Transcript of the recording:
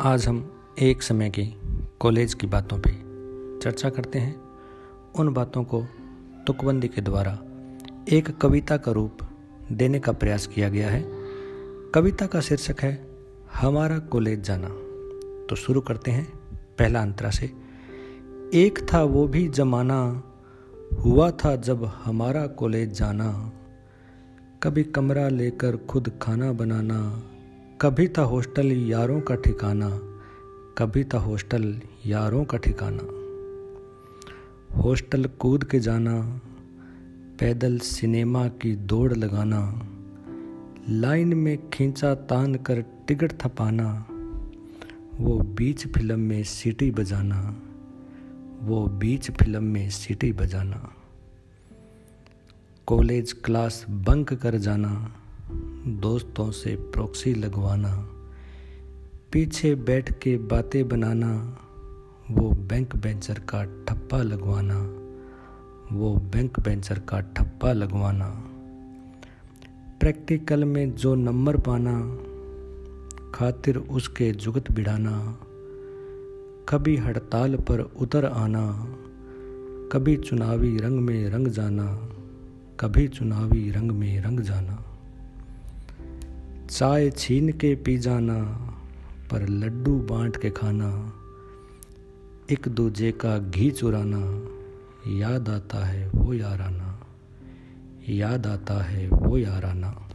आज हम एक समय की कॉलेज की बातों पे चर्चा करते हैं। उन बातों को तुकबंदी के द्वारा एक कविता का रूप देने का प्रयास किया गया है। कविता का शीर्षक है, हमारा कॉलेज जाना। तो शुरू करते हैं पहला अंतरा से। एक था वो भी जमाना, हुआ था जब हमारा कॉलेज जाना। कभी कमरा लेकर खुद खाना बनाना। कभी था हॉस्टल यारों का ठिकाना, कभी था हॉस्टल यारों का ठिकाना। हॉस्टल कूद के जाना, पैदल सिनेमा की दौड़ लगाना, लाइन में खींचा तान कर टिकट थपाना, वो बीच फ़िल्म में सीटी बजाना, वो बीच फ़िल्म में सीटी बजाना। कॉलेज क्लास बंक कर जाना दोस्तों से प्रॉक्सी लगवाना, पीछे बैठ के बातें बनाना, वो बैंक बेंचर का ठप्पा लगवाना, वो बैंक बेंचर का ठप्पा लगवाना। प्रैक्टिकल में जो नंबर पाना, खातिर उसके जुगत बिड़ाना, कभी हड़ताल पर उतर आना, कभी चुनावी रंग में रंग जाना, कभी चुनावी रंग में रंग जाना। चाय छीन के पी जाना, पर लड्डू बांट के खाना, एक दूजे का घी चुराना, याद आता है वो याराना, याद आता है वो याराना।